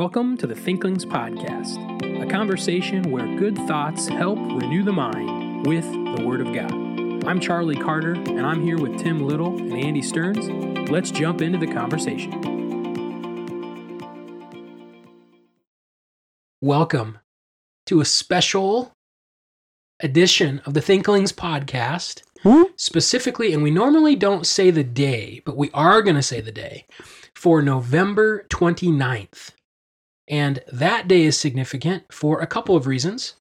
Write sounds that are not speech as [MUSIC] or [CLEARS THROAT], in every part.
Welcome to the Thinklings Podcast, a conversation where good thoughts help renew the mind with the Word of God. I'm Charlie Carter, and I'm here with Tim Little and Andy Stearns. Let's jump into the conversation. Welcome to a special edition of the Thinklings Podcast. Hmm? Specifically, and we normally don't say the day, but we are going to say the day for November 29th. And that day is significant for a couple of reasons.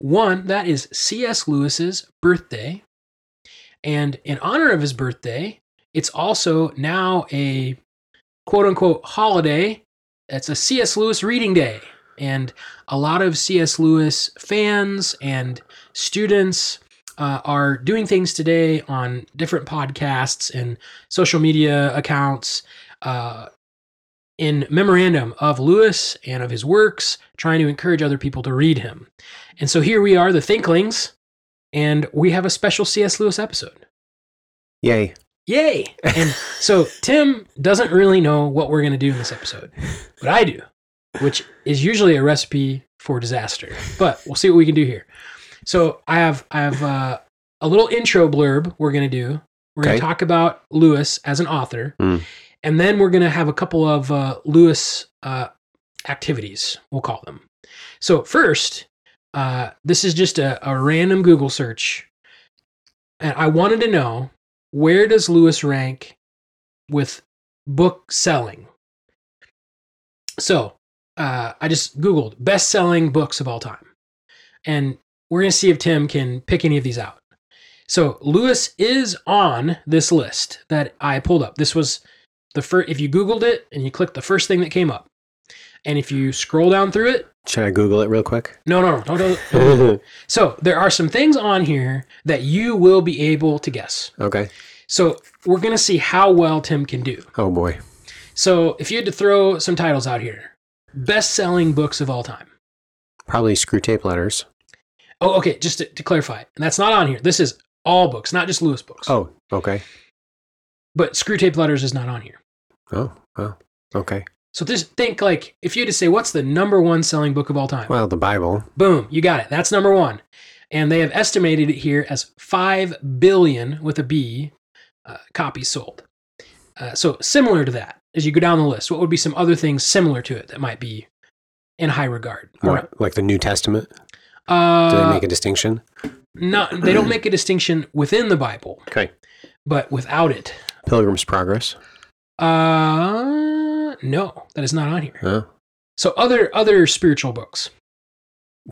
One, that is C.S. Lewis's birthday. And in honor of his birthday, it's also now a quote unquote holiday. It's a C.S. Lewis reading day. And a lot of C.S. Lewis fans and students uh, are doing things today on different podcasts and social media accounts uh, in memorandum of Lewis and of his works, trying to encourage other people to read him. And so here we are, the Thinklings, and we have a special C.S. Lewis episode. Yay. Yay! And [LAUGHS] so Tim doesn't really know what we're going to do in this episode, but I do, which is usually a recipe for disaster. But we'll see what we can do here. So I have I have uh, a little intro blurb we're going to do. We're going Okay. to talk about Lewis as an author, Mm. And then we're going to have a couple of uh, Lewis uh, activities. We'll call them. So first, uh, this is just a, a random Google search, and I wanted to know where does Lewis rank with book selling? So uh, I just Googled best selling books of all time. And we're going to see if Tim can pick any of these out. So Lewis is on this list that I pulled up. This was the first, if you Googled it and you click the first thing that came up. And if you scroll down through it, Should I Google it real quick? no, no, no, don't, do. [LAUGHS] So there are some things on here that you will be able to guess. okay. So we're going to see how well Tim can do. Oh boy. So if you had to throw some titles out here, best selling books of all time. Probably Screwtape letters. Oh, okay. Just to, to clarify, and that's not on here. This is all books, not just Lewis books. Oh, okay. But Screwtape Letters is not on here. Oh, well, okay. So just think like if you had to say what's the number one selling book of all time? Well, the Bible. Boom, you got it. That's number one. And they have estimated it here as 5 billion with a B uh, copies sold. Uh, so similar to that, as you go down the list, what would be some other things similar to it that might be in high regard? More like the New Testament. Do Uh, they make a distinction? not, they don't make a distinction within the Bible, Okay. but without it. Pilgrim's Progress. Uh, no, that is not on here. Oh. So other other spiritual books.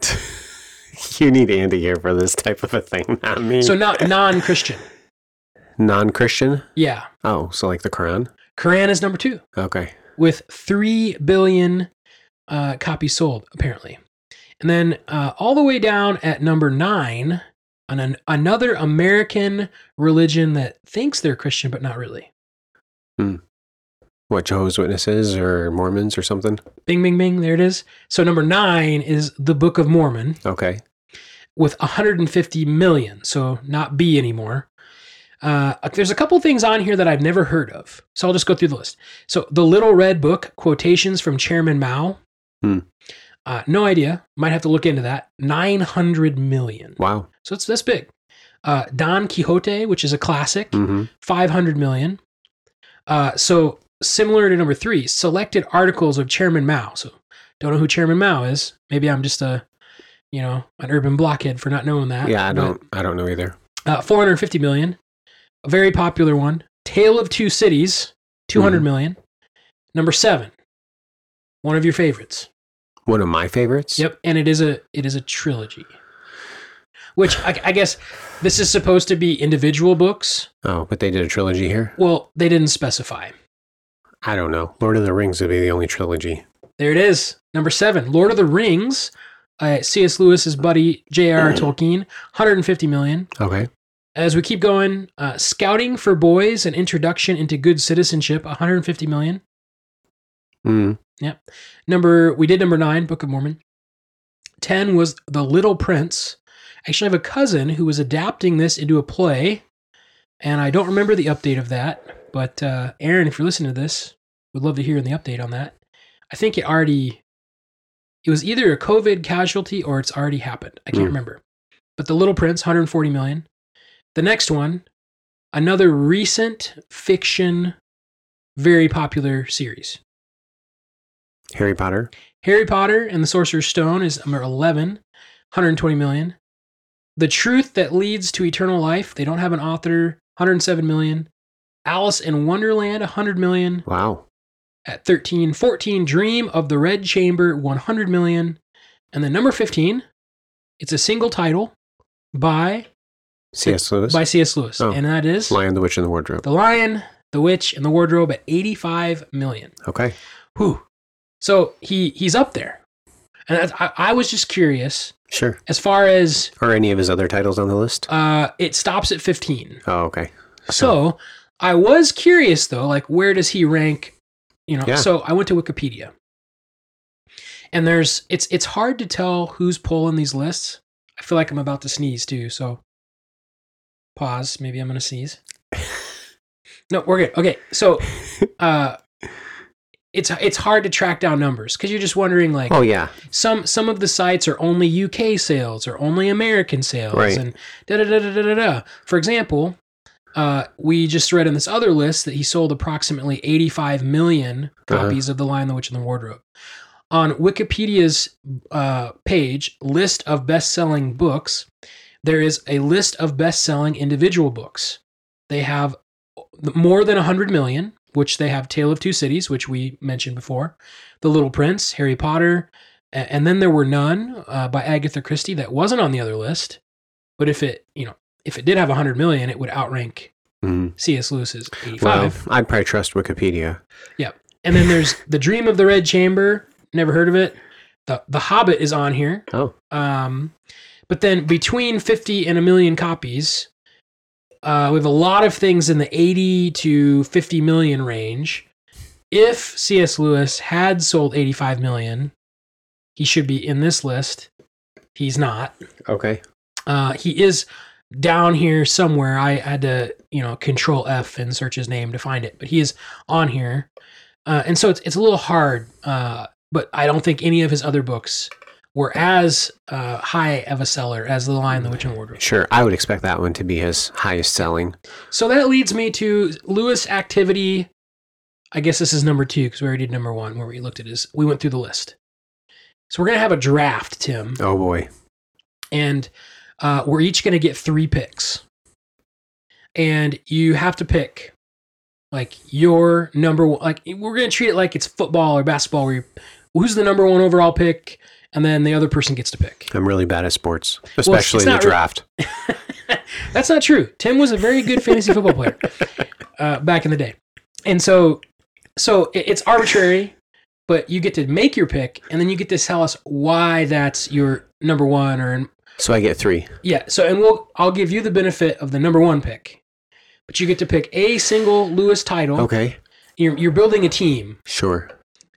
[LAUGHS] you need Andy here for this type of a thing, not me. So not non-Christian. non-Christian. Yeah. Oh, so like the Quran. Quran is number 2 Okay. with 3 billion uh, copies sold apparently. And then uh, all the way down at number 9 on an, another American religion that thinks they're Christian but not really. What Jehovah's Witnesses or Mormons or something? Bing bing bing, there it is. So number 9 is the Book of Mormon Okay. with 150 million, so not B anymore. Uh, there's a couple things on here that I've never heard of, so I'll just go through the list. So, the Little Red Book, quotations from Chairman Mao. Hmm. Uh, no idea. Might have to look into that. 900 million. Wow. So it's that's big. Uh, Don Quixote, which is a classic, Mm-hmm. 500 million. Uh, so similar to number three, selected articles of Chairman Mao. So don't know who Chairman Mao is. Maybe I'm just a, you know, an urban blockhead for not knowing that. Yeah, I don't. I don't know either. uh, 450 million. A very popular one. Tale of Two Cities, 200 Mhm. million. Number seven, one of your favorites. One of my favorites. Yep, and it is a it is a trilogy. Which I, I guess this is supposed to be individual books. Oh, but they did a trilogy here. Well, they didn't specify. I don't know. Lord of the Rings would be the only trilogy. There it is. Number seven, Lord of the Rings. Uh, C.S. Lewis's buddy J.R. [CLEARS THROAT] Tolkien, 150 million. Okay. As we keep going, uh, Scouting for Boys: An Introduction into Good Citizenship, 150 million. Mm. Number we did number nine, Book of Mormon. Ten was The Little Prince. Actually, I have a cousin who was adapting this into a play, and I don't remember the update of that. But uh, Aaron, if you're listening to this, would love to hear the update on that. I think it already it was either a COVID casualty or it's already happened. I can't Hmm. remember. But The Little Prince, 140 million. The next one, another recent fiction, very popular series. Harry Potter. Harry Potter and the Sorcerer's Stone is number 11, 120 million. The Truth That Leads to Eternal Life, they don't have an author, 107 million. Alice in Wonderland, 100 million Wow. at 13. 14, Dream of the Red Chamber, 100 million. And then number 15, it's a single title by C.S. Lewis. by C.S. Lewis, Oh. and that is Lion, the Witch, and the Wardrobe. The Lion, the Witch, and the Wardrobe at 85 million. Okay. Whew. So he he's up there, and I, I was just curious Sure. as far as Are any of his other titles on the list? uh, it stops at 15. Oh, okay. So I was curious though, like where does he rank? You know, Yeah. so I went to Wikipedia, and there's it's it's hard to tell who's pulling these lists. I feel like I'm about to sneeze too, so pause. Maybe I'm gonna sneeze. [LAUGHS] No, we're good. Okay, so [LAUGHS] uh, it's it's hard to track down numbers because you're just wondering like Oh, yeah. some some of the sites are only UK sales or only American sales Right. and da da da da da da da. For example, uh, we just read in this other list that he sold approximately 85 million Uh-huh. copies of The Lion, the Witch, and the Wardrobe. On Wikipedia's uh, page, list of best-selling books, there is a list of best-selling individual books. They have more than 100 million, which they have Tale of Two Cities, which we mentioned before, The Little Prince, Harry Potter, and then there were none uh, by Agatha Christie that wasn't on the other list. But if it, you know, if it did have 100 million, it would outrank Mhm. C.S. Lewis's 85. Well, 85. I'd probably trust Wikipedia. Yep. And then there's The Dream of the Red Chamber. Never heard of it. The The Hobbit is on here. Oh, Um, but then between 50 and a million copies, uh, we have a lot of things in the 80 to 50 million range. If C.S. Lewis had sold 85 million, he should be in this list. He's not. okay. Uh, he is down here somewhere. I had to, you know, control F and search his name to find it, but he is on here. Uh, and so it's, it's a little hard, uh, but I don't think any of his other books were as uh, high of a seller as The Lion, the Witch, and Wardrobe. Sure. I would expect that one to be his highest selling. So that leads me to Lewis activity. I guess this is number two because we already did number one where we looked at his. We went through the list. So we're gonna have a draft, Tim. Oh, boy. and uh, we're each going to get three picks. And you have to pick like your number one like we're going to treat it like it's football or basketball where you, who's the number one overall pick and then the other person gets to pick. I'm really bad at sports, especially the not re- draft. [LAUGHS] that's not true. Tim was a very good fantasy football player [LAUGHS] uh, back in the day. And so so it's arbitrary but you get to make your pick and then you get to tell us why that's your number one or so I get three. Yeah. So, and we'll I'll give you the benefit of the number one pick, but you get to pick a single Lewis title. Okay. You're you're building a team, Sure.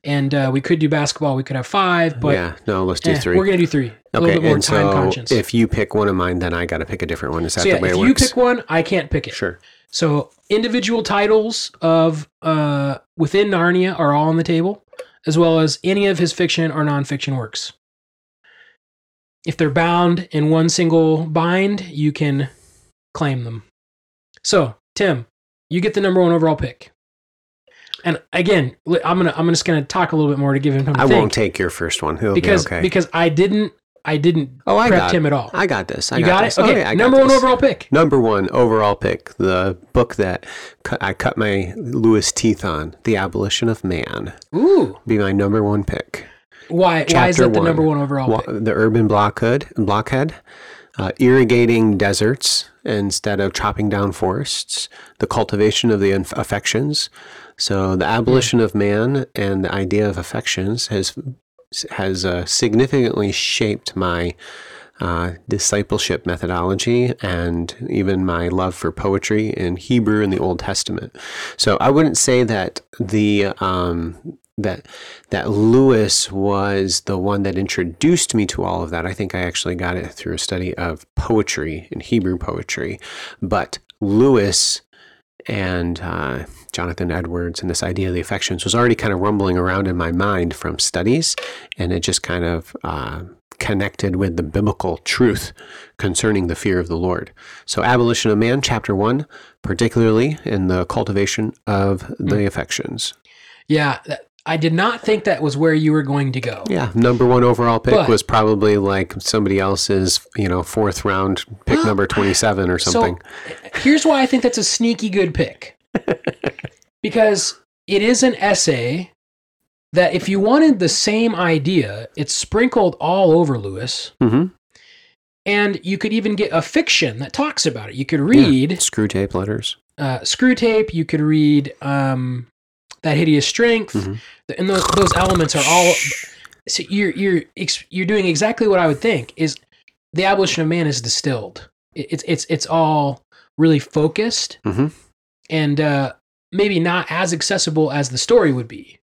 and uh, we could do basketball. We could have five, but yeah. No, let's do eh, 3 we're gonna do three. A okay. little bit more and time so conscience. if you pick one of mine, then I got to pick a different one. Is that so yeah, the way if it you works? pick one, I can't pick it. Sure. So individual titles of uh, within Narnia are all on the table, as well as any of his fiction or nonfiction works. If they're bound in one single bind, you can claim them. So, Tim, you get the number one overall pick. And again, I'm gonna I'm just gonna talk a little bit more to give him time I think won't take your first one. It'll because be okay. because I didn't I didn't oh, I got him at all. I got this. I you got, got, this. it? Okay, Okay, I got number one this. overall pick. Number one overall pick, the book that cu- I cut my Lewis teeth on, The Abolition of Man, Ooh, be my number one pick. Why why is that the one. number one overall Wa- the urban blockhead, blockhead, uh, irrigating deserts instead of chopping down forests, the cultivation of the inf- affections. So the abolition of man and the idea of affections has has uh, significantly shaped my uh, discipleship methodology and even my love for poetry in Hebrew and the Old Testament. So I wouldn't say that the um, that that Lewis was the one that introduced me to all of that. I think I actually got it through a study of poetry and Hebrew poetry, but Lewis and uh, Jonathan Edwards and this idea of the affections was already kind of rumbling around in my mind from studies, and it just kind of uh, connected with the biblical truth concerning the fear of the Lord. So, Abolition of Man, chapter one, particularly in the cultivation of the affections. Yeah, that, I did not think that was where you were going to go. Yeah, number one overall pick But- was probably like somebody else's, you know, fourth round pick Well, number 27 or something. So here's why I think that's a sneaky good pick. [LAUGHS] because it is an essay that if you wanted the same idea, it's sprinkled all over Lewis. hmm And you could even get a fiction that talks about it. You could read Screwtape letters. uh, Screwtape. You could read um, That Hideous Strength. Mhm. And those, those elements are all. So you're you're you're doing exactly what I would think is the abolition of man is distilled. It's it's it's all really focused Mhm. and uh, maybe not as accessible as the story would be,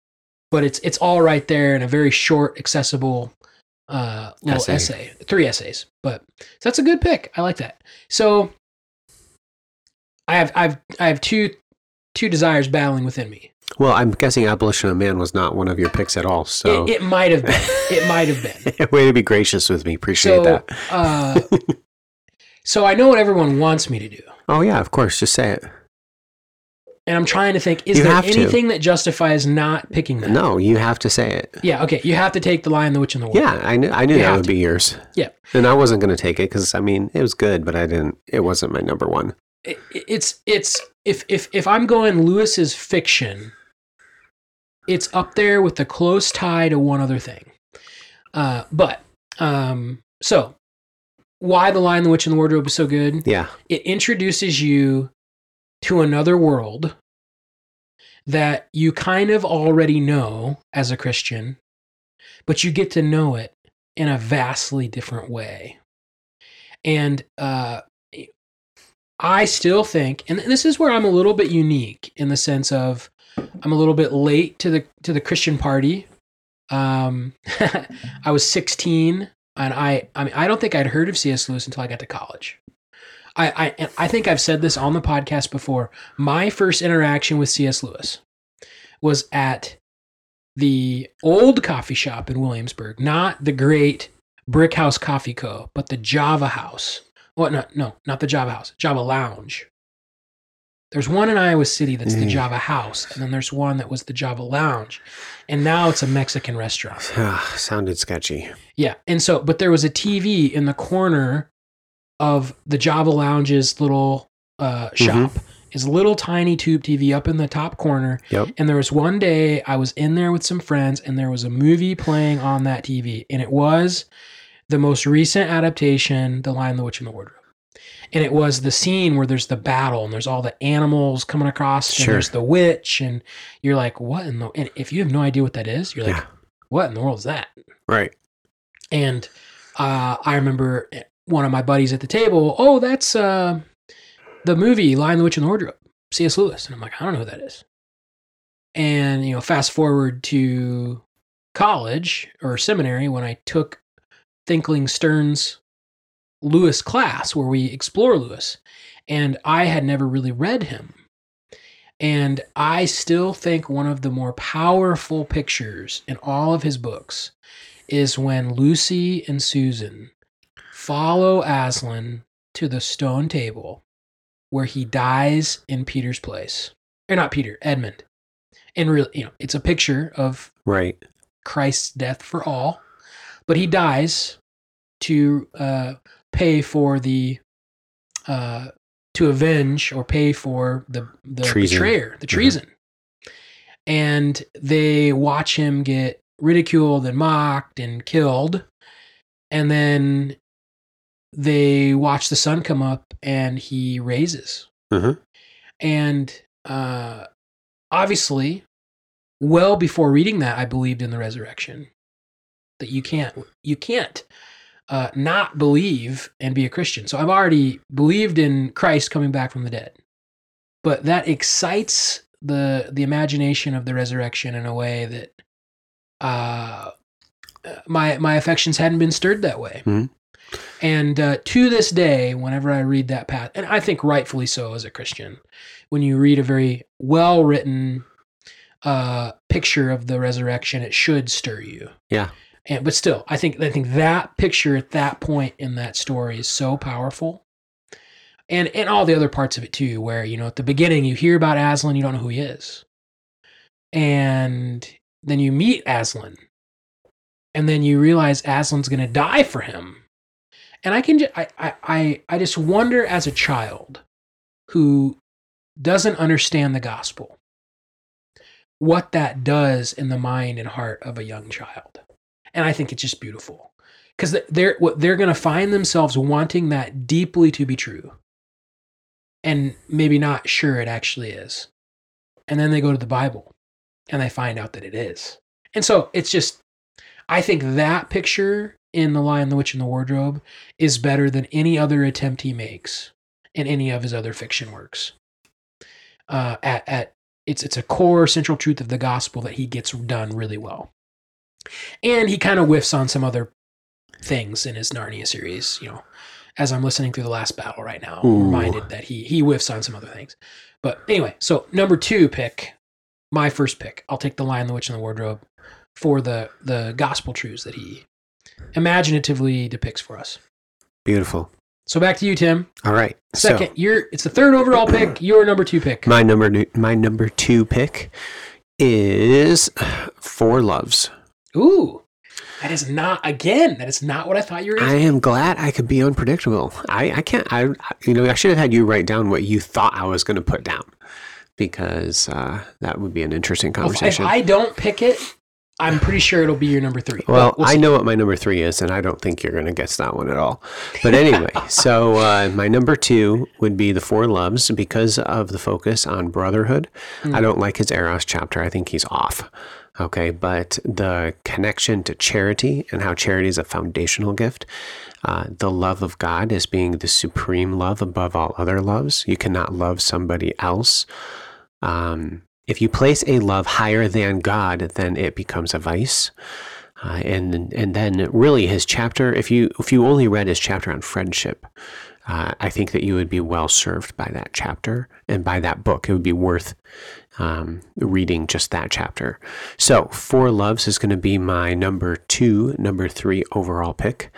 but it's it's all right there in a very short, accessible uh, little Essay. essay. Three essays, but so that's a good pick. I like that. So I have I've I have two two desires battling within me. Well, I'm guessing Abolition of Man was not one of your picks at all. So, It, it might have been. It might have been. [LAUGHS] way to be gracious with me. Appreciate So, that. uh, [LAUGHS] so I know what everyone wants me to do, Oh, yeah, of course. Just say it. and I'm trying to think: is You there have to. anything that justifies not picking that? No, you have to say it. Yeah. Okay. You have to take the Lion, the Witch, and the Wardrobe. Yeah, I knew, I knew You that would to. be yours. Yeah. And I wasn't going to take it because, I mean, it was good, but I didn't, it wasn't my number one. It- it's it's if if if I'm going Lewis's fiction, it's up there with the close tie to one other thing. Uh, but um, so why the Lion, the Witch, and the Wardrobe is so good? Yeah. it introduces you to another world that you kind of already know as a Christian, but you get to know it in a vastly different way. And uh, I still think, and this is where I'm a little bit unique in the sense of I'm a little bit late to the to the Christian party. Um, [LAUGHS] I was 16, and I I mean I don't think I'd heard of C.S. Lewis until I got to college. I, I I think I've said this on the podcast before. My first interaction with C.S. Lewis was at the old coffee shop in Williamsburg, not the great Brick House Coffee Co., but the Java House. What? No, no, not the Java House. Java Lounge. There's one in Iowa City that's the Mm. Java House, and then there's one that was the Java Lounge, and now it's a Mexican restaurant. [SIGHS] Sounded sketchy. Yeah. And so, but there was a TV in the corner of the Java Lounge's little uh, shop. Is a little tiny tube TV up in the top corner. Yep. And there was one day I was in there with some friends, and there was a movie playing on that TV, and it was the most recent adaptation, The Lion, the Witch, and the Wardrobe. And it was the scene where there's the battle, and there's all the animals coming across, and there's the witch, and you're like, what in the? And if you have no idea what that is, you're like, Yeah. what in the world is that? Right. And uh, I remember one of my buddies at the table, oh, that's uh, the movie Lion, the Witch, and the Wardrobe, C.S. Lewis. And I'm like, I don't know who that is. And, you know, fast forward to college or seminary when I took Thinkling Stearns' Lewis class where we explore Lewis. And I had never really read him. And I still think one of the more powerful pictures in all of his books is when Lucy and Susan follow Aslan to the stone table where he dies in Peter's place. Or not Peter, Edmund. And really, you know, it's a picture of Right. Christ's death for all, but he dies to uh, pay for the uh, to avenge or pay for the the Treason. betrayer, the treason. And they watch him get ridiculed and mocked and killed, and then they watch the sun come up and he raises. Mhm. And uh, obviously, well before reading that, I believed in the resurrection. That you can't you can't uh, not believe and be a Christian. So I've already believed in Christ coming back from the dead, but that excites the the imagination of the resurrection in a way that uh, my my affections hadn't been stirred that way. Mhm. And uh, to this day, whenever I read that path, and I think rightfully so as a Christian, when you read a very well written uh, picture of the resurrection, it should stir you. Yeah. And but still, I think I think that picture at that point in that story is so powerful. And and all the other parts of it too, where you know at the beginning you hear about Aslan, you don't know who he is. And then you meet Aslan. And then you realize Aslan's gonna die for him. And I can just I, I I I just wonder as a child who doesn't understand the gospel what that does in the mind and heart of a young child. And I think it's just beautiful because they're what they're going to find themselves wanting that deeply to be true, and maybe not sure it actually is. And then they go to the Bible, and they find out that it is. And so it's just, I think that picture in The Lion, the Witch, and the Wardrobe is better than any other attempt he makes in any of his other fiction works. Uh, at at it's it's a core central truth of the gospel that he gets done really well. And he kind of whiffs on some other things in his Narnia series, you know. As I'm listening through the last battle right now, I'm reminded that he he whiffs on some other things. But anyway, so number two pick, my first pick. I'll take the Lion, the Witch, and the Wardrobe for the the gospel truths that he imaginatively depicts for us. Beautiful. So back to you, Tim. All right. Second, you're it's the third overall pick. [CLEARS THROAT] Your number two pick. My number my number two pick is [SIGHS] Four Loves. Ooh, that is not again. That is not what I thought you were. I am glad I could be unpredictable. I, I can't. I you know I should have had you write down what you thought I was going to put down because uh, that would be an interesting Well, if- if conversation. I don't pick it, I'm pretty sure it'll be your number three. Well, We'll I know what my number three is, and I don't think you're going to guess that one at all. But anyway, [LAUGHS] so uh, my number two would be The Four Loves because of the focus on brotherhood. Hmm. I don't like his Eros chapter. I think he's off. Okay, but the connection to charity and how charity is a foundational gift. Uh, the love of God as being the supreme love above all other loves. You cannot love somebody else um, if you place a love higher than God, then it becomes a vice. Uh, and and then really his chapter, if you if you only read his chapter on friendship, uh, I think that you would be well served by that chapter and by that book. It would be worth um, reading just that chapter. So Four Loves is going to be my number two, number three overall pick.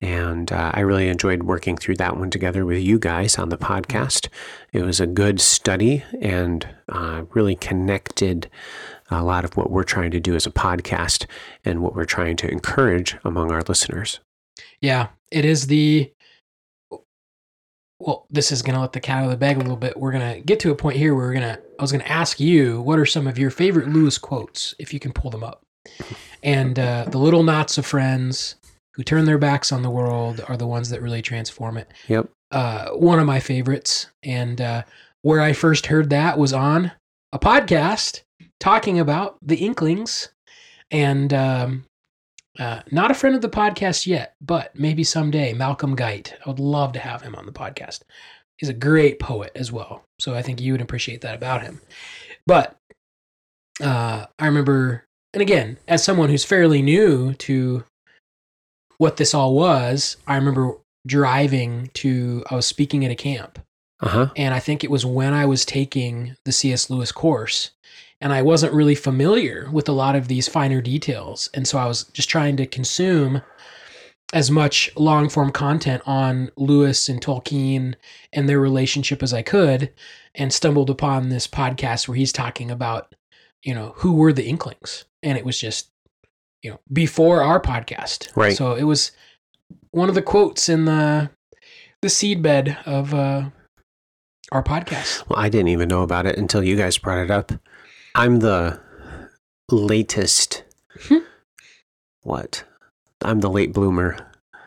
And uh, I really enjoyed working through that one together with you guys on the podcast. It was a good study and uh, really connected a lot of what we're trying to do as a podcast and what we're trying to encourage among our listeners. Yeah, it is the. Well, this is gonna let the cat out of the bag a little bit. We're gonna get to a point here where we're gonna. I was gonna ask you what are some of your favorite Lewis quotes, if you can pull them up. And uh, the little knots of friends who turn their backs on the world are the ones that really transform it. Yep. uh, one of my favorites. And uh, where I first heard that was on a podcast talking about the Inklings. And um, uh, not a friend of the podcast yet, but maybe someday, Malcolm Guite. I would love to have him on the podcast. He's a great poet as well. So I think you would appreciate that about him. But uh, I remember, and again, as someone who's fairly new to what this all was, I remember driving to I was speaking at a camp Uh huh. and I think it was when I was taking the C.S. Lewis course and I wasn't really familiar with a lot of these finer details and so I was just trying to consume as much long form content on Lewis and Tolkien and their relationship as I could and stumbled upon this podcast where he's talking about you know who were the inklings and it was just you know before our podcast Right. so it was one of the quotes in the the seedbed of uh our podcast Well, I didn't even know about it until you guys brought it up. I'm the latest. Hmm. what? I'm the late bloomer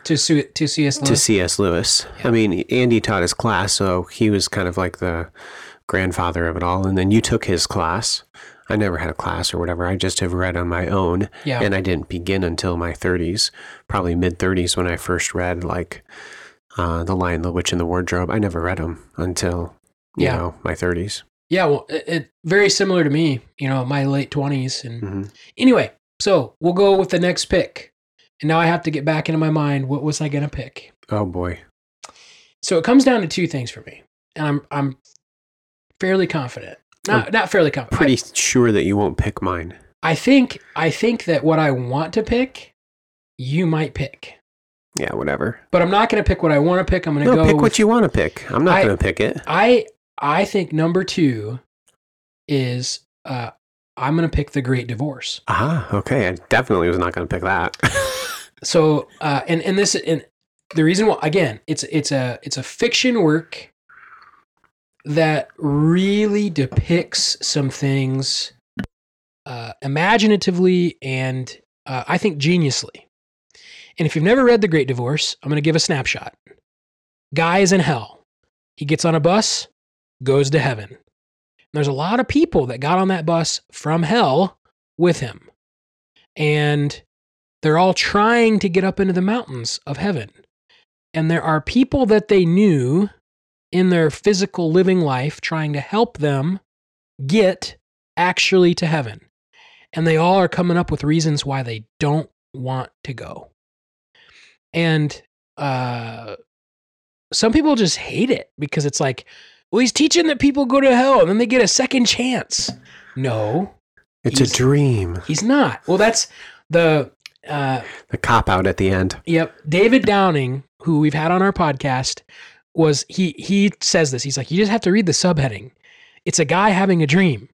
to su- to C.S. Lewis. To Lewis. C.S. Lewis. I mean, Andy taught his class, so he was kind of like the grandfather of it all. And then you took his class. I never had a class or whatever. I just have read on my own. yeah, And I didn't begin until my 30s, probably mid 30s when I first read like uh, The Lion, the Witch, and the Wardrobe. I never read them until, you Yeah. know, my 30s. Yeah. Well, it, it very similar to me. You know, my late twenties. And hmm anyway, so we'll go with the next pick, And now I have to get back into my mind. What was I going to pick? Oh boy. So it comes down to two things for me, and I'm I'm fairly confident. Not not fairly confident. Pretty sure that you won't pick mine. I, I think I think that what I want to pick, you might pick, Yeah, whatever. but I'm not going to pick what I want to pick. I'm going to No, go. pick with- what you want to pick. I'm not going to pick it. I I think number two is uh, I'm going to pick the Great Divorce. Ah, okay. I definitely was not going to pick that. [LAUGHS] So uh, and and this and the reason why again it's it's a it's a fiction work that really depicts some things uh, imaginatively and uh, I think geniusly. And if you've never read The Great Divorce, I'm going to give a snapshot. Guy is in hell. He gets on a bus, goes to heaven. There's a lot of people that got on that bus from hell with him. And they're all trying to get up into the mountains of heaven. And there are people that they knew in their physical living life trying to help them get actually to heaven. And they all are coming up with reasons why they don't want to go. And uh, some people just hate it because it's like, well, he's teaching that people go to hell and then they get a second chance. No, it's a dream. he's not. Well, that's the uh, The cop out at the end. Yep. David Downing, who we've had on our podcast, was he he says this. He's like, you just have to read the subheading. It's a guy having a dream.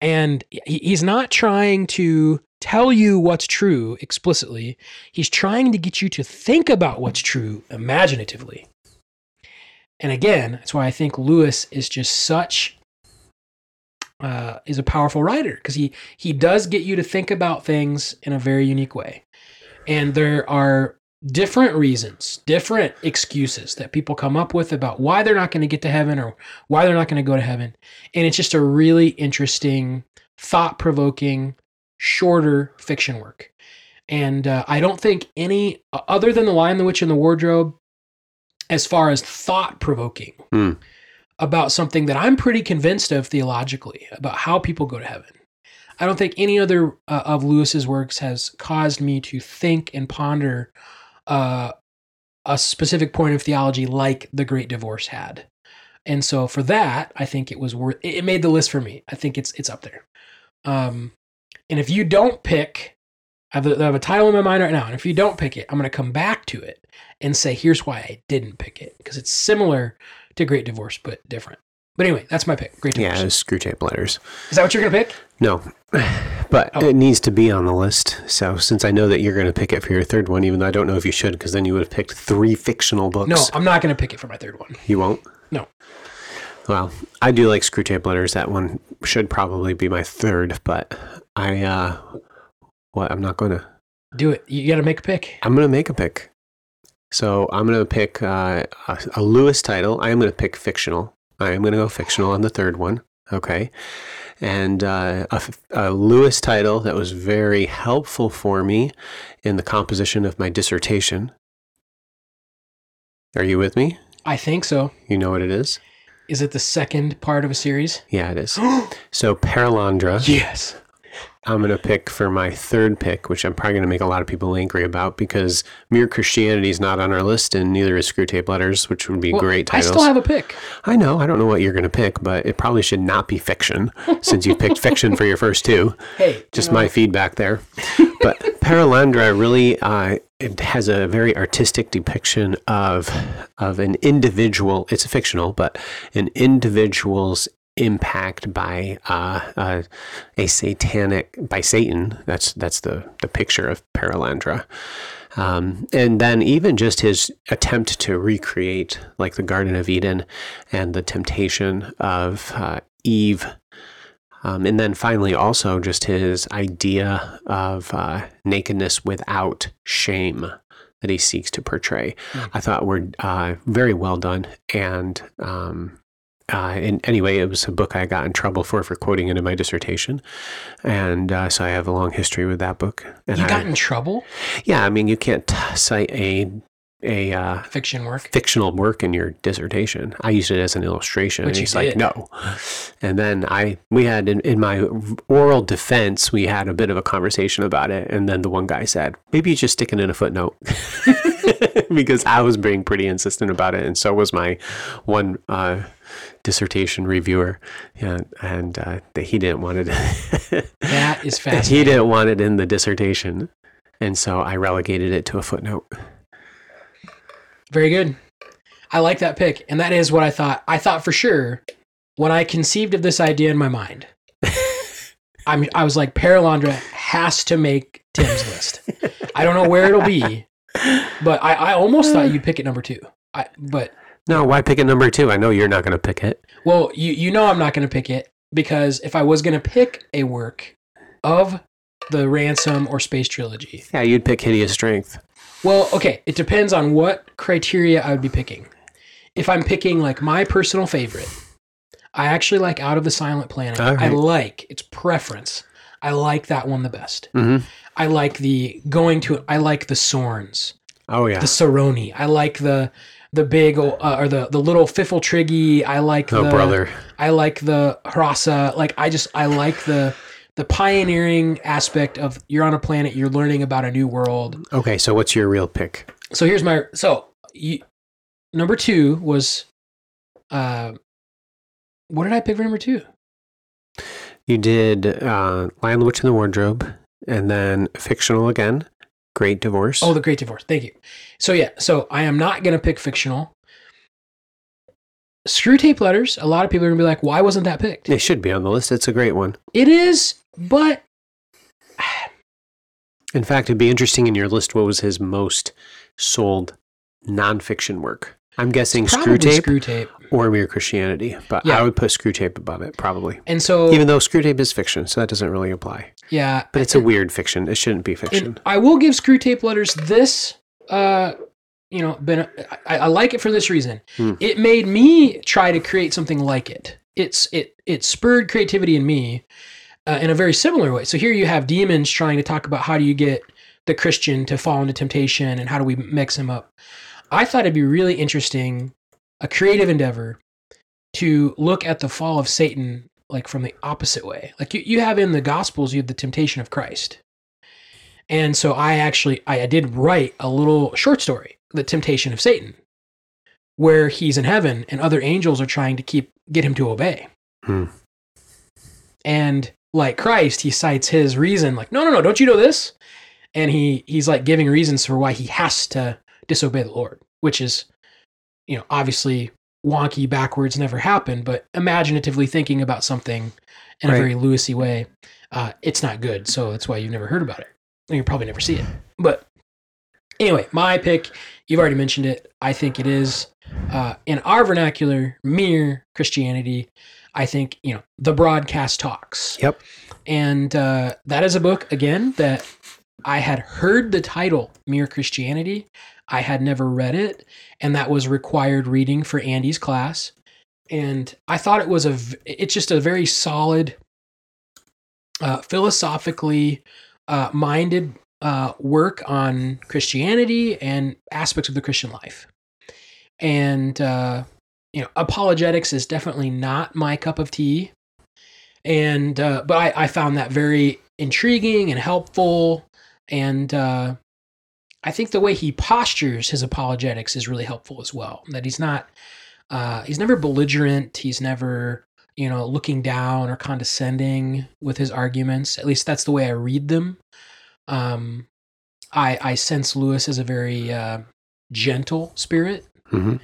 And he, he's not trying to tell you what's true explicitly. He's trying to get you to think about what's true imaginatively. And again, that's why I think Lewis is just such uh, is a powerful writer because he he does get you to think about things in a very unique way. And there are different reasons, different excuses that people come up with about why they're not going to get to heaven or why they're not going to go to heaven. And it's just a really interesting, thought provoking, shorter fiction work. And uh, I don't think any, other than The Lion, the Witch, and the Wardrobe, as far as thought provoking Hmm. about something that I'm pretty convinced of theologically about how people go to heaven. I don't think any other uh, of Lewis's works has caused me to think and ponder uh, a specific point of theology like the Great Divorce had. And so for that, I think it was worth. It it made the list for me. I think it's it's up there. Um, and if you don't pick, I have, a, I have a title in my mind right now. And if you don't pick it, I'm going to come back to it and say, here's why I didn't pick it because it's similar to Great Divorce but different. But anyway, that's my pick. Great Divorce. Yeah, Screwtape letters. Is that what you're going to pick? No, but Oh. it needs to be on the list. So since I know that you're going to pick it for your third one, even though I don't know if you should, because then you would have picked three fictional books. No, I'm not going to pick it for my third one. you won't. No. Well, I do like Screwtape letters. That one should probably be my third, but I, uh, what? I'm not going to. Do it. You got to make a pick. I'm going to make a pick. So I'm going to pick uh, a, a Lewis title. I am going to pick fictional. I am going to go fictional on the third one. Okay. And uh, a, a Lewis title that was very helpful for me in the composition of my dissertation. Are you with me? I think so. You know what it is? Is it the second part of a series? Yeah, it is. [GASPS] So Perelandra. yes. I'm going to pick for my third pick, which I'm probably going to make a lot of people angry about because Mere Christianity is not on our list and neither is Screwtape Letters, which would be Well, great I still have a pick. I know. I don't know what you're going to pick, but it probably should not be fiction [LAUGHS] since you picked fiction for your first two. Hey, Just you know, my feedback there. [LAUGHS] But Perelandra really uh, it has a very artistic depiction of of an individual. It's fictional, but an individual's impact by uh, uh, a satanic by Satan. That's that's the the picture of Perelandra. Um, and then even just his attempt to recreate like the Garden of Eden and the temptation of uh, Eve um, and then finally, also just his idea of uh, nakedness without shame that he seeks to portray, Mm. I thought were uh, very well done. And um, uh, and anyway, it was a book I got in trouble for for quoting it in my dissertation, and uh, so I have a long history with that book. And You I, got in trouble? yeah, I mean, you can't cite a a uh, Fiction work. fictional work in your dissertation. I used it as an illustration. Which and he's like, no. And then I, we had in, in my oral defense, we had a bit of a conversation about it. And then the one guy said, maybe you just stick it in a footnote. [LAUGHS] because I was being pretty insistent about it. And so was my one uh, dissertation reviewer. Yeah, and uh, that he didn't want it. [LAUGHS] That is fascinating. he didn't want it in the dissertation. And so I relegated it to a footnote. Very good. I like that pick. And that is what I thought. I thought for sure when I conceived of this idea in my mind, [LAUGHS] I'm, I was like, Perelandra has to make Tim's list. I don't know where it'll be, but I, I almost thought you'd pick it number two. I, but, No, why pick it number two? I know you're not going to pick it. well, you, you know I'm not going to pick it because if I was going to pick a work of the Ransom or Space Trilogy, Yeah, you'd pick Hideous Strength. Well, okay, it depends on what criteria I would be picking. If I'm picking like my personal favorite, I actually like Out of the Silent Planet. All I like its preference. I like that one the best. Mm-hmm. I like the going to. I like the Sorns, Oh, yeah. the séroni. I like the the big uh, or the the little pfifltriggi. I like Oh, the brother. I like the hrossa. Like I just I like the the pioneering aspect of you're on a planet, you're learning about a new world. Okay, so what's your real pick? so here's my so you, number two was uh what did i pick for number two You did uh, Lion, the Witch, and the Wardrobe, and then fictional again, Great Divorce. oh the great divorce thank you so yeah so i am not gonna pick fictional Screwtape letters a lot of people are gonna be like why wasn't that picked it should be on the list. It's a great one. it is but [SIGHS] In fact, it'd be interesting in your list what was his most sold nonfiction work. I'm guessing probably Screwtape screw tape or Mere Christianity, but Yeah. I would put Screwtape above it probably. and so Even though Screwtape is fiction, so that doesn't really apply. yeah But it's a weird fiction. It shouldn't be fiction. I will give Screwtape letters this uh you know been I, I like it for this reason Hmm. it made me try to create something like it it's it it spurred creativity in me uh, in a very similar way so here you have demons trying to talk about how do you get the christian to fall into temptation and how do we mix him up i thought it'd be really interesting a creative endeavor to look at the fall of satan like from the opposite way like you, you have in the gospels you have the temptation of christ and so I actually I did write a little short story, The Temptation of Satan, where he's in heaven and other angels are trying to keep get him to obey. Hmm. And like Christ, he cites his reason like, "No, no, no, don't you know this?" And he he's like giving reasons for why he has to disobey the Lord, which is you know, obviously wonky backwards never happened, but imaginatively thinking about something in Right. a very Lewisy way, uh, it's not good. So that's why you've never heard about it. And you probably never see it. But anyway, my pick, you've already mentioned it. I think it is uh, in our vernacular, mere Christianity. I think, you know, the broadcast talks. Yep. And uh, that is a book, again, that I had heard the title, Mere Christianity. I had never read it. And that was required reading for Andy's class. And I thought it was a it's just a very solid, uh, philosophically uh, minded uh, work on Christianity and aspects of the Christian life. And, uh, you know, apologetics is definitely not my cup of tea. And, uh, but I, I found that very intriguing and helpful. And uh, I think the way he postures his apologetics is really helpful as well. That he's not, uh, he's never belligerent. He's never, you know, looking down or condescending with his arguments. At least that's the way I read them. Um, I I sense Lewis as a very uh, gentle spirit, hmm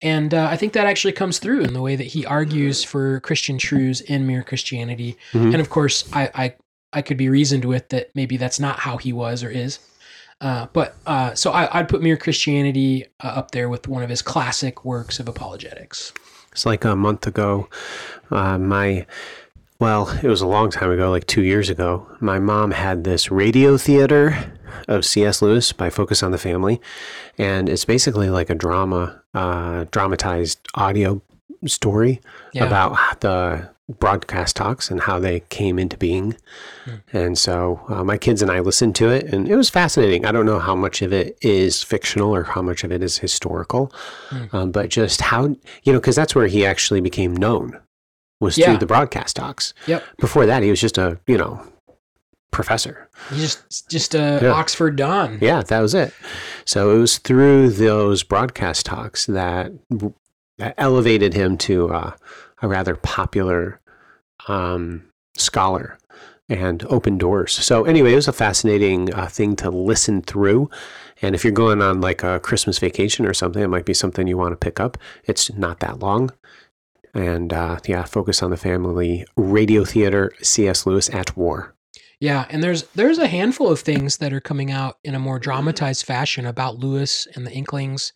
and uh, I think that actually comes through in the way that he argues for Christian truths in Mere Christianity. Mhm. And of course, I, I I could be reasoned with that maybe that's not how he was or is. Uh, but uh, so I, I'd put Mere Christianity uh, up there with one of his classic works of apologetics. It's like a month ago. Uh, my, well, it was a long time ago, like two years ago. My mom had this radio theater of C.S. Lewis by Focus on the Family, and it's basically like a drama, uh, dramatized audio story Yeah. about the broadcast talks and how they came into being. Hmm. And so uh, my kids and I listened to it, and it was fascinating. I don't know how much of it is fictional or how much of it is historical, Hmm. um, but just how, you know, because that's where he actually became known was Yeah. through the broadcast talks. Yep. Before that, he was just a, you know, professor. He's just just a Yeah. Oxford Don. Yeah, that was it. So it was through those broadcast talks that, that elevated him to uh, a rather popular um, scholar and open doors. So anyway, it was a fascinating uh, thing to listen through. And if you're going on like a Christmas vacation or something, it might be something you want to pick up. It's not that long. And uh, yeah, focus on the family. Radio theater, C.S. Lewis at war. Yeah, and there's there's a handful of things that are coming out in a more dramatized fashion about Lewis and the Inklings.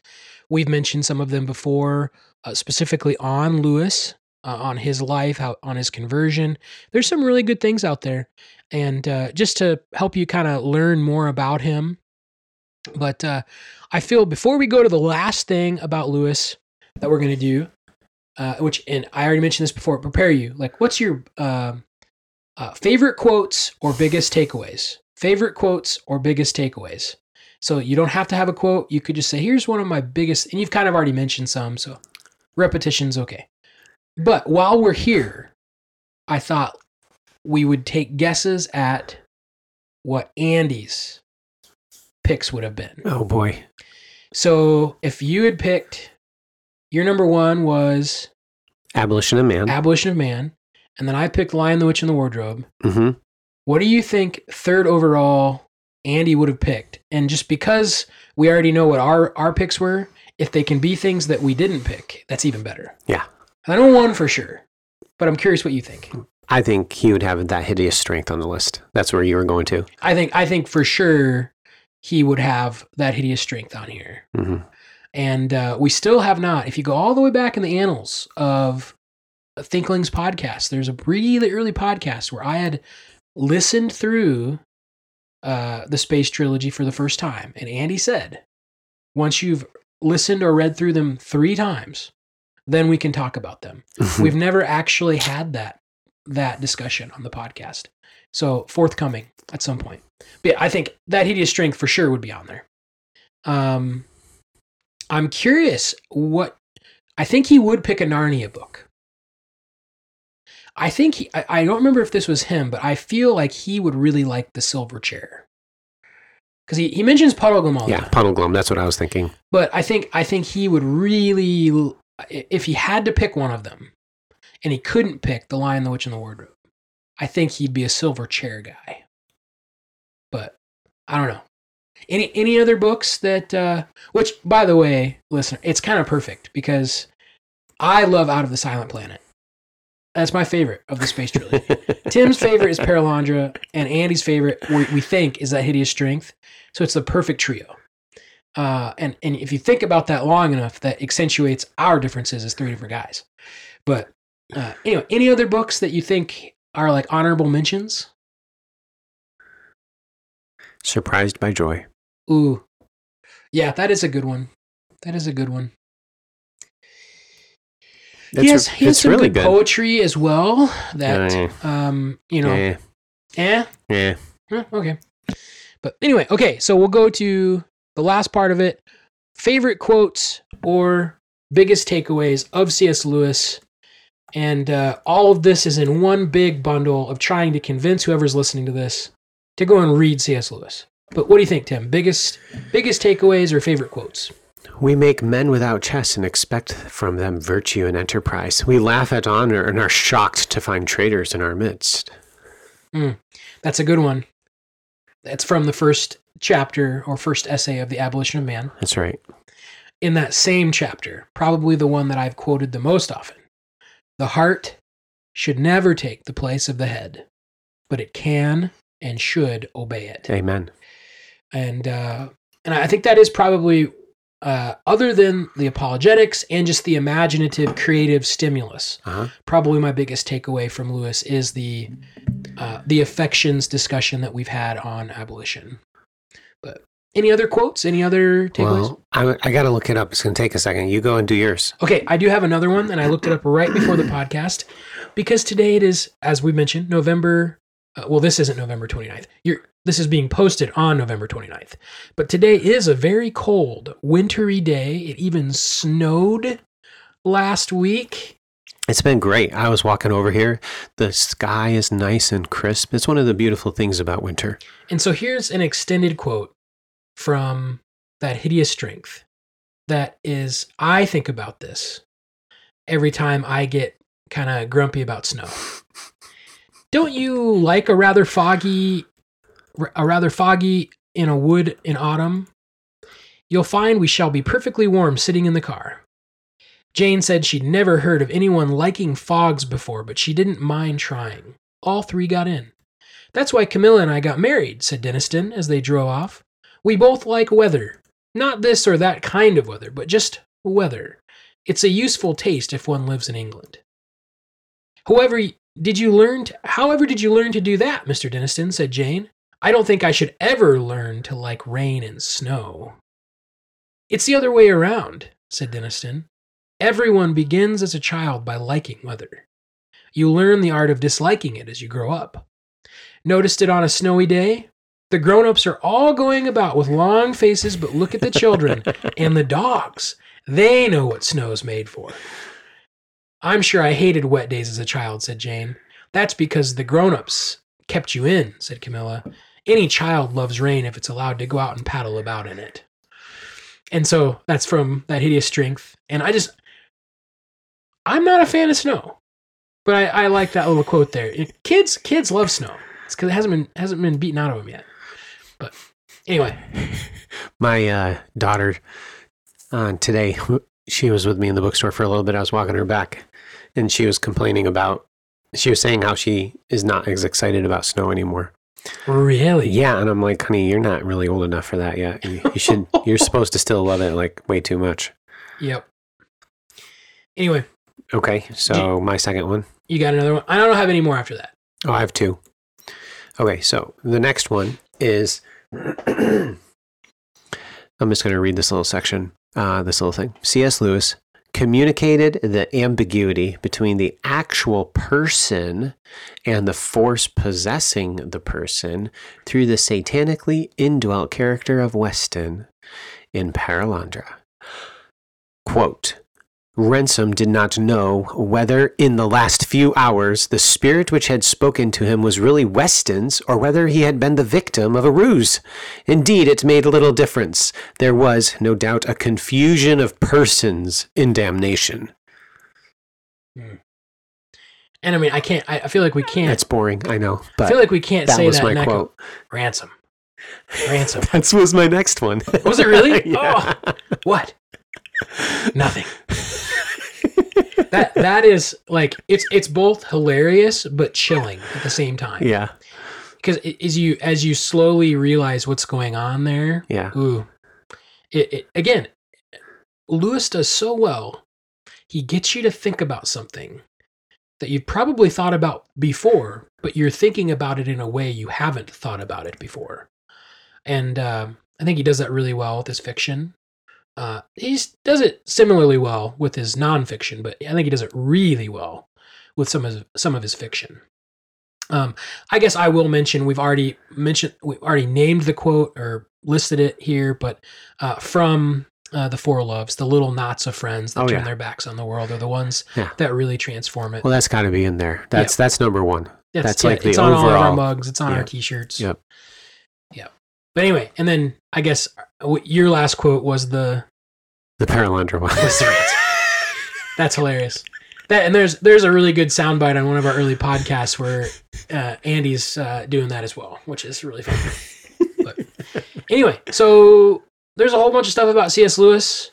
We've mentioned some of them before, uh, specifically on Lewis, uh, on his life, how on his conversion. There's some really good things out there, and uh, just to help you kind of learn more about him. But uh, I feel before we go to the last thing about Lewis that we're going to do, uh, which and I already mentioned this before, prepare you. Like, what's your um uh, favorite quotes or biggest takeaways? Favorite quotes or biggest takeaways? So you don't have to have a quote. You could just say, "Here's one of my biggest," and you've kind of already mentioned some, so repetition's okay. But while we're here, I thought we would take guesses at what Andy's picks would have been. Oh boy. So if you had picked, your number one was Abolition of man. Abolition of Man, and then I picked Lion, the Witch, and the Wardrobe. hmm What do you think third overall Andy would have picked? And just because we already know what our our picks were, if they can be things that we didn't pick, that's even better. Yeah. I don't know one for sure, but I'm curious what you think. I think he would have that hideous strength on the list. That's where you were going to. I think I think for sure he would have that hideous strength on here. hmm And uh, we still have not. If you go all the way back in the annals of Thinklings podcast, there's a really early podcast where I had listened through uh, the Space Trilogy for the first time. And Andy said, once you've listened or read through them three times, then we can talk about them. We've never actually had that that discussion on the podcast. So forthcoming at some point. But yeah, I think that hideous strength for sure would be on there. Um, I'm curious what I think he would pick a Narnia book. I think he, I, I don't remember if this was him, but I feel like he would really like the silver chair because he, he mentions Puddleglum all the yeah, time. Puddleglum. That's what I was thinking. But I think I think he would really, if he had to pick one of them, and he couldn't pick the Lion, the Witch, and the Wardrobe, I think he'd be a silver chair guy. But I don't know. Any any other books that? Uh, which, by the way, listener, it's kind of perfect because I love Out of the Silent Planet. That's my favorite of the space trilogy. [LAUGHS] Tim's favorite is Perelandra, and Andy's favorite, we, we think, is that hideous strength. So it's the perfect trio. Uh, and and if you think about that long enough, that accentuates our differences as three different guys. But uh, anyway, any other books that you think are like honorable mentions? Surprised by joy. Ooh, yeah, that is a good one. That is a good one. It's, he has, he has some really good, good. poetry as well. That Yeah. um, you know, yeah, eh, yeah. Eh, okay. But anyway, okay, so we'll go to the last part of it. Favorite quotes or biggest takeaways of C.S. Lewis. And uh, all of this is in one big bundle of trying to convince whoever's listening to this to go and read C.S. Lewis. But what do you think, Tim? Biggest biggest takeaways or favorite quotes? We make men without chest and expect from them virtue and enterprise. We laugh at honor and are shocked to find traitors in our midst. That's a good one. That's from the first chapter or first essay of The Abolition of Man. That's right. in that same chapter, probably the one that I've quoted the most often. The heart should never take the place of the head, but it can and should obey it. Amen. And uh, and I think that is probably uh, other than the apologetics and just the imaginative, creative stimulus. Uh-huh. Probably my biggest takeaway from Lewis is the uh, the affections discussion that we've had on abolition. But Any other quotes? Any other takeaways? Well, I, I got to look it up. It's going to take a second. You go and do yours. Okay, I do have another one, and I looked it up right before the podcast because today it is, as we mentioned, November. Uh, well, this isn't November 29th. You're, this is being posted on November 29th. But today is a very cold, wintry day. It even snowed last week. It's been great. I was walking over here. The sky is nice and crisp. It's one of the beautiful things about winter. And so here's an extended quote from that hideous strength that is, I think about this every time I get kind of grumpy about snow. [LAUGHS] Don't you like a rather foggy, a rather foggy in a wood in autumn? You'll find we shall be perfectly warm sitting in the car. Jane said she'd never heard of anyone liking fogs before, but she didn't mind trying. All three got in. That's why Camilla and I got married, said Denniston as they drove off. We both like weather. Not this or that kind of weather, but just weather. It's a useful taste if one lives in England. However, did you learn to, however did you learn to do that, Mr. Denniston, said Jane. I don't think I should ever learn to like rain and snow. It's the other way around, said Denniston. Everyone begins as a child by liking weather. You learn the art of disliking it as you grow up. Noticed it on a snowy day? The grown ups are all going about with long faces, but look at the children [LAUGHS] and the dogs. They know what snow's made for. I'm sure I hated wet days as a child, said Jane. That's because the grown ups kept you in, said Camilla. Any child loves rain if it's allowed to go out and paddle about in it. And so that's from that hideous strength. And I just, I'm not a fan of snow, but I, I like that little quote there. Kids, kids love snow. It's because it hasn't been hasn't been beaten out of them yet. But anyway, [LAUGHS] my uh, daughter uh, today, she was with me in the bookstore for a little bit. I was walking her back, and she was complaining about. She was saying how she is not as excited about snow anymore. Really? Yeah, and I'm like, honey, you're not really old enough for that yet. You, you should. you're supposed to still love it like way too much. [LAUGHS] Yep. Anyway. Okay, so my second one. You got another one? I don't have any more after that. Oh, I have two. Okay, so the next one is. [CLEARS THROAT] I'm just going to read this little section, uh, this little thing. C.S. Lewis communicated the ambiguity between the actual person and the force possessing the person through the satanically indwelt character of Weston in Perelandra. Quote, Ransom did not know whether in the last few hours the spirit which had spoken to him was really Weston's or whether he had been the victim of a ruse. Indeed, it made little difference. There was, no doubt, a confusion of persons in damnation. Hmm. And I mean, I can't. I feel like we can't. That's boring. I know, but I feel like we can't that say was that. my quote. Ransom. Ransom. [LAUGHS] that was my next one. Was it really? [LAUGHS] Yeah. Oh, what? Nothing. that that is like it's it's both hilarious but chilling at the same time. Yeah, Because as you as you slowly realize what's going on there, yeah, ooh, it, it again, Lewis does so well. He gets you to think about something that you've probably thought about before, but you're thinking about it in a way you haven't thought about it before. And uh, I think he does that really well with his fiction. Uh, he does it similarly well with his nonfiction, but I think he does it really well with some of his, some of his fiction. Um, I guess I will mention we've already mentioned we've already named the quote or listed it here, but uh, from uh, the Four Loves, the little knots of friends that Oh, turn yeah. their backs on the world are the ones Yeah. that really transform it. Well, that's got to be in there. That's that's number one. that's like the it's on all of our overall- mugs. It's on Yeah. our t-shirts. Yep. Yeah. But anyway, and then I guess uh, your last quote was the The Perelandra one. was the ransom. That's hilarious. That and there's there's a really good soundbite on one of our early podcasts where uh, Andy's uh, doing that as well, which is really fun. but anyway, so there's a whole bunch of stuff about C.S. Lewis,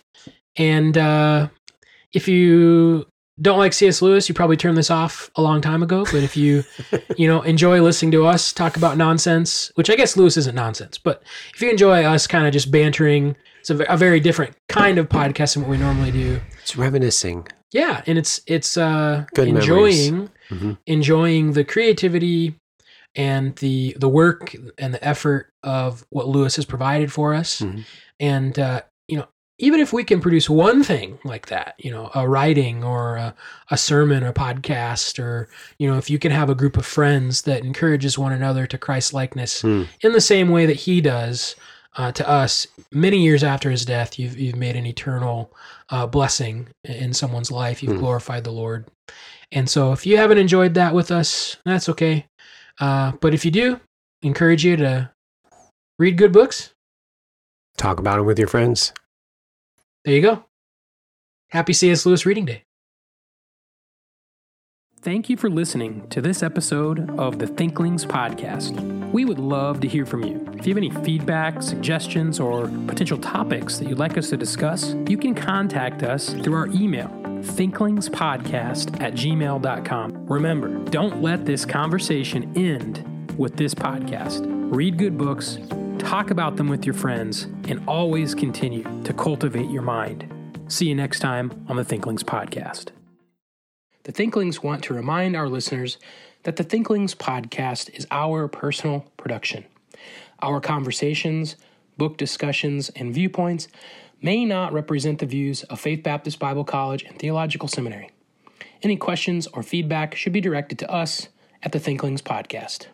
and uh, if you don't like C.S. Lewis, you probably turned this off a long time ago. But if you [LAUGHS] you know enjoy listening to us talk about nonsense, which I guess Lewis isn't nonsense, but if you enjoy us kind of just bantering, it's a, a very different kind of podcast than what we normally do. It's reminiscing. Yeah, and it's it's uh Good enjoying Mhm. enjoying the creativity and the the work and the effort of what Lewis has provided for us. Mhm. And uh, you know, even if we can produce one thing like that, you know, a writing or a, a sermon or podcast, or you know, if you can have a group of friends that encourages one another to Christ likeness Hmm. in the same way that He does. Uh, to us, many years after his death, you've you've made an eternal uh, blessing in someone's life. You've Hmm. glorified the Lord, and so if you haven't enjoyed that with us, that's okay. Uh, but if you do, encourage you to read good books. Talk about it with your friends. There you go. Happy C.S. Lewis Reading Day. Thank you for listening to this episode of the Thinklings Podcast. We would love to hear from you. If you have any feedback, suggestions, or potential topics that you'd like us to discuss, you can contact us through our email, thinklingspodcast at gmail.com. Remember, don't let this conversation end with this podcast. Read good books, talk about them with your friends, and always continue to cultivate your mind. See you next time on the Thinklings Podcast. The Thinklings want to remind our listeners that the Thinklings podcast is our personal production. Our conversations, book discussions, and viewpoints may not represent the views of Faith Baptist Bible College and Theological Seminary. Any questions or feedback should be directed to us at the Thinklings podcast.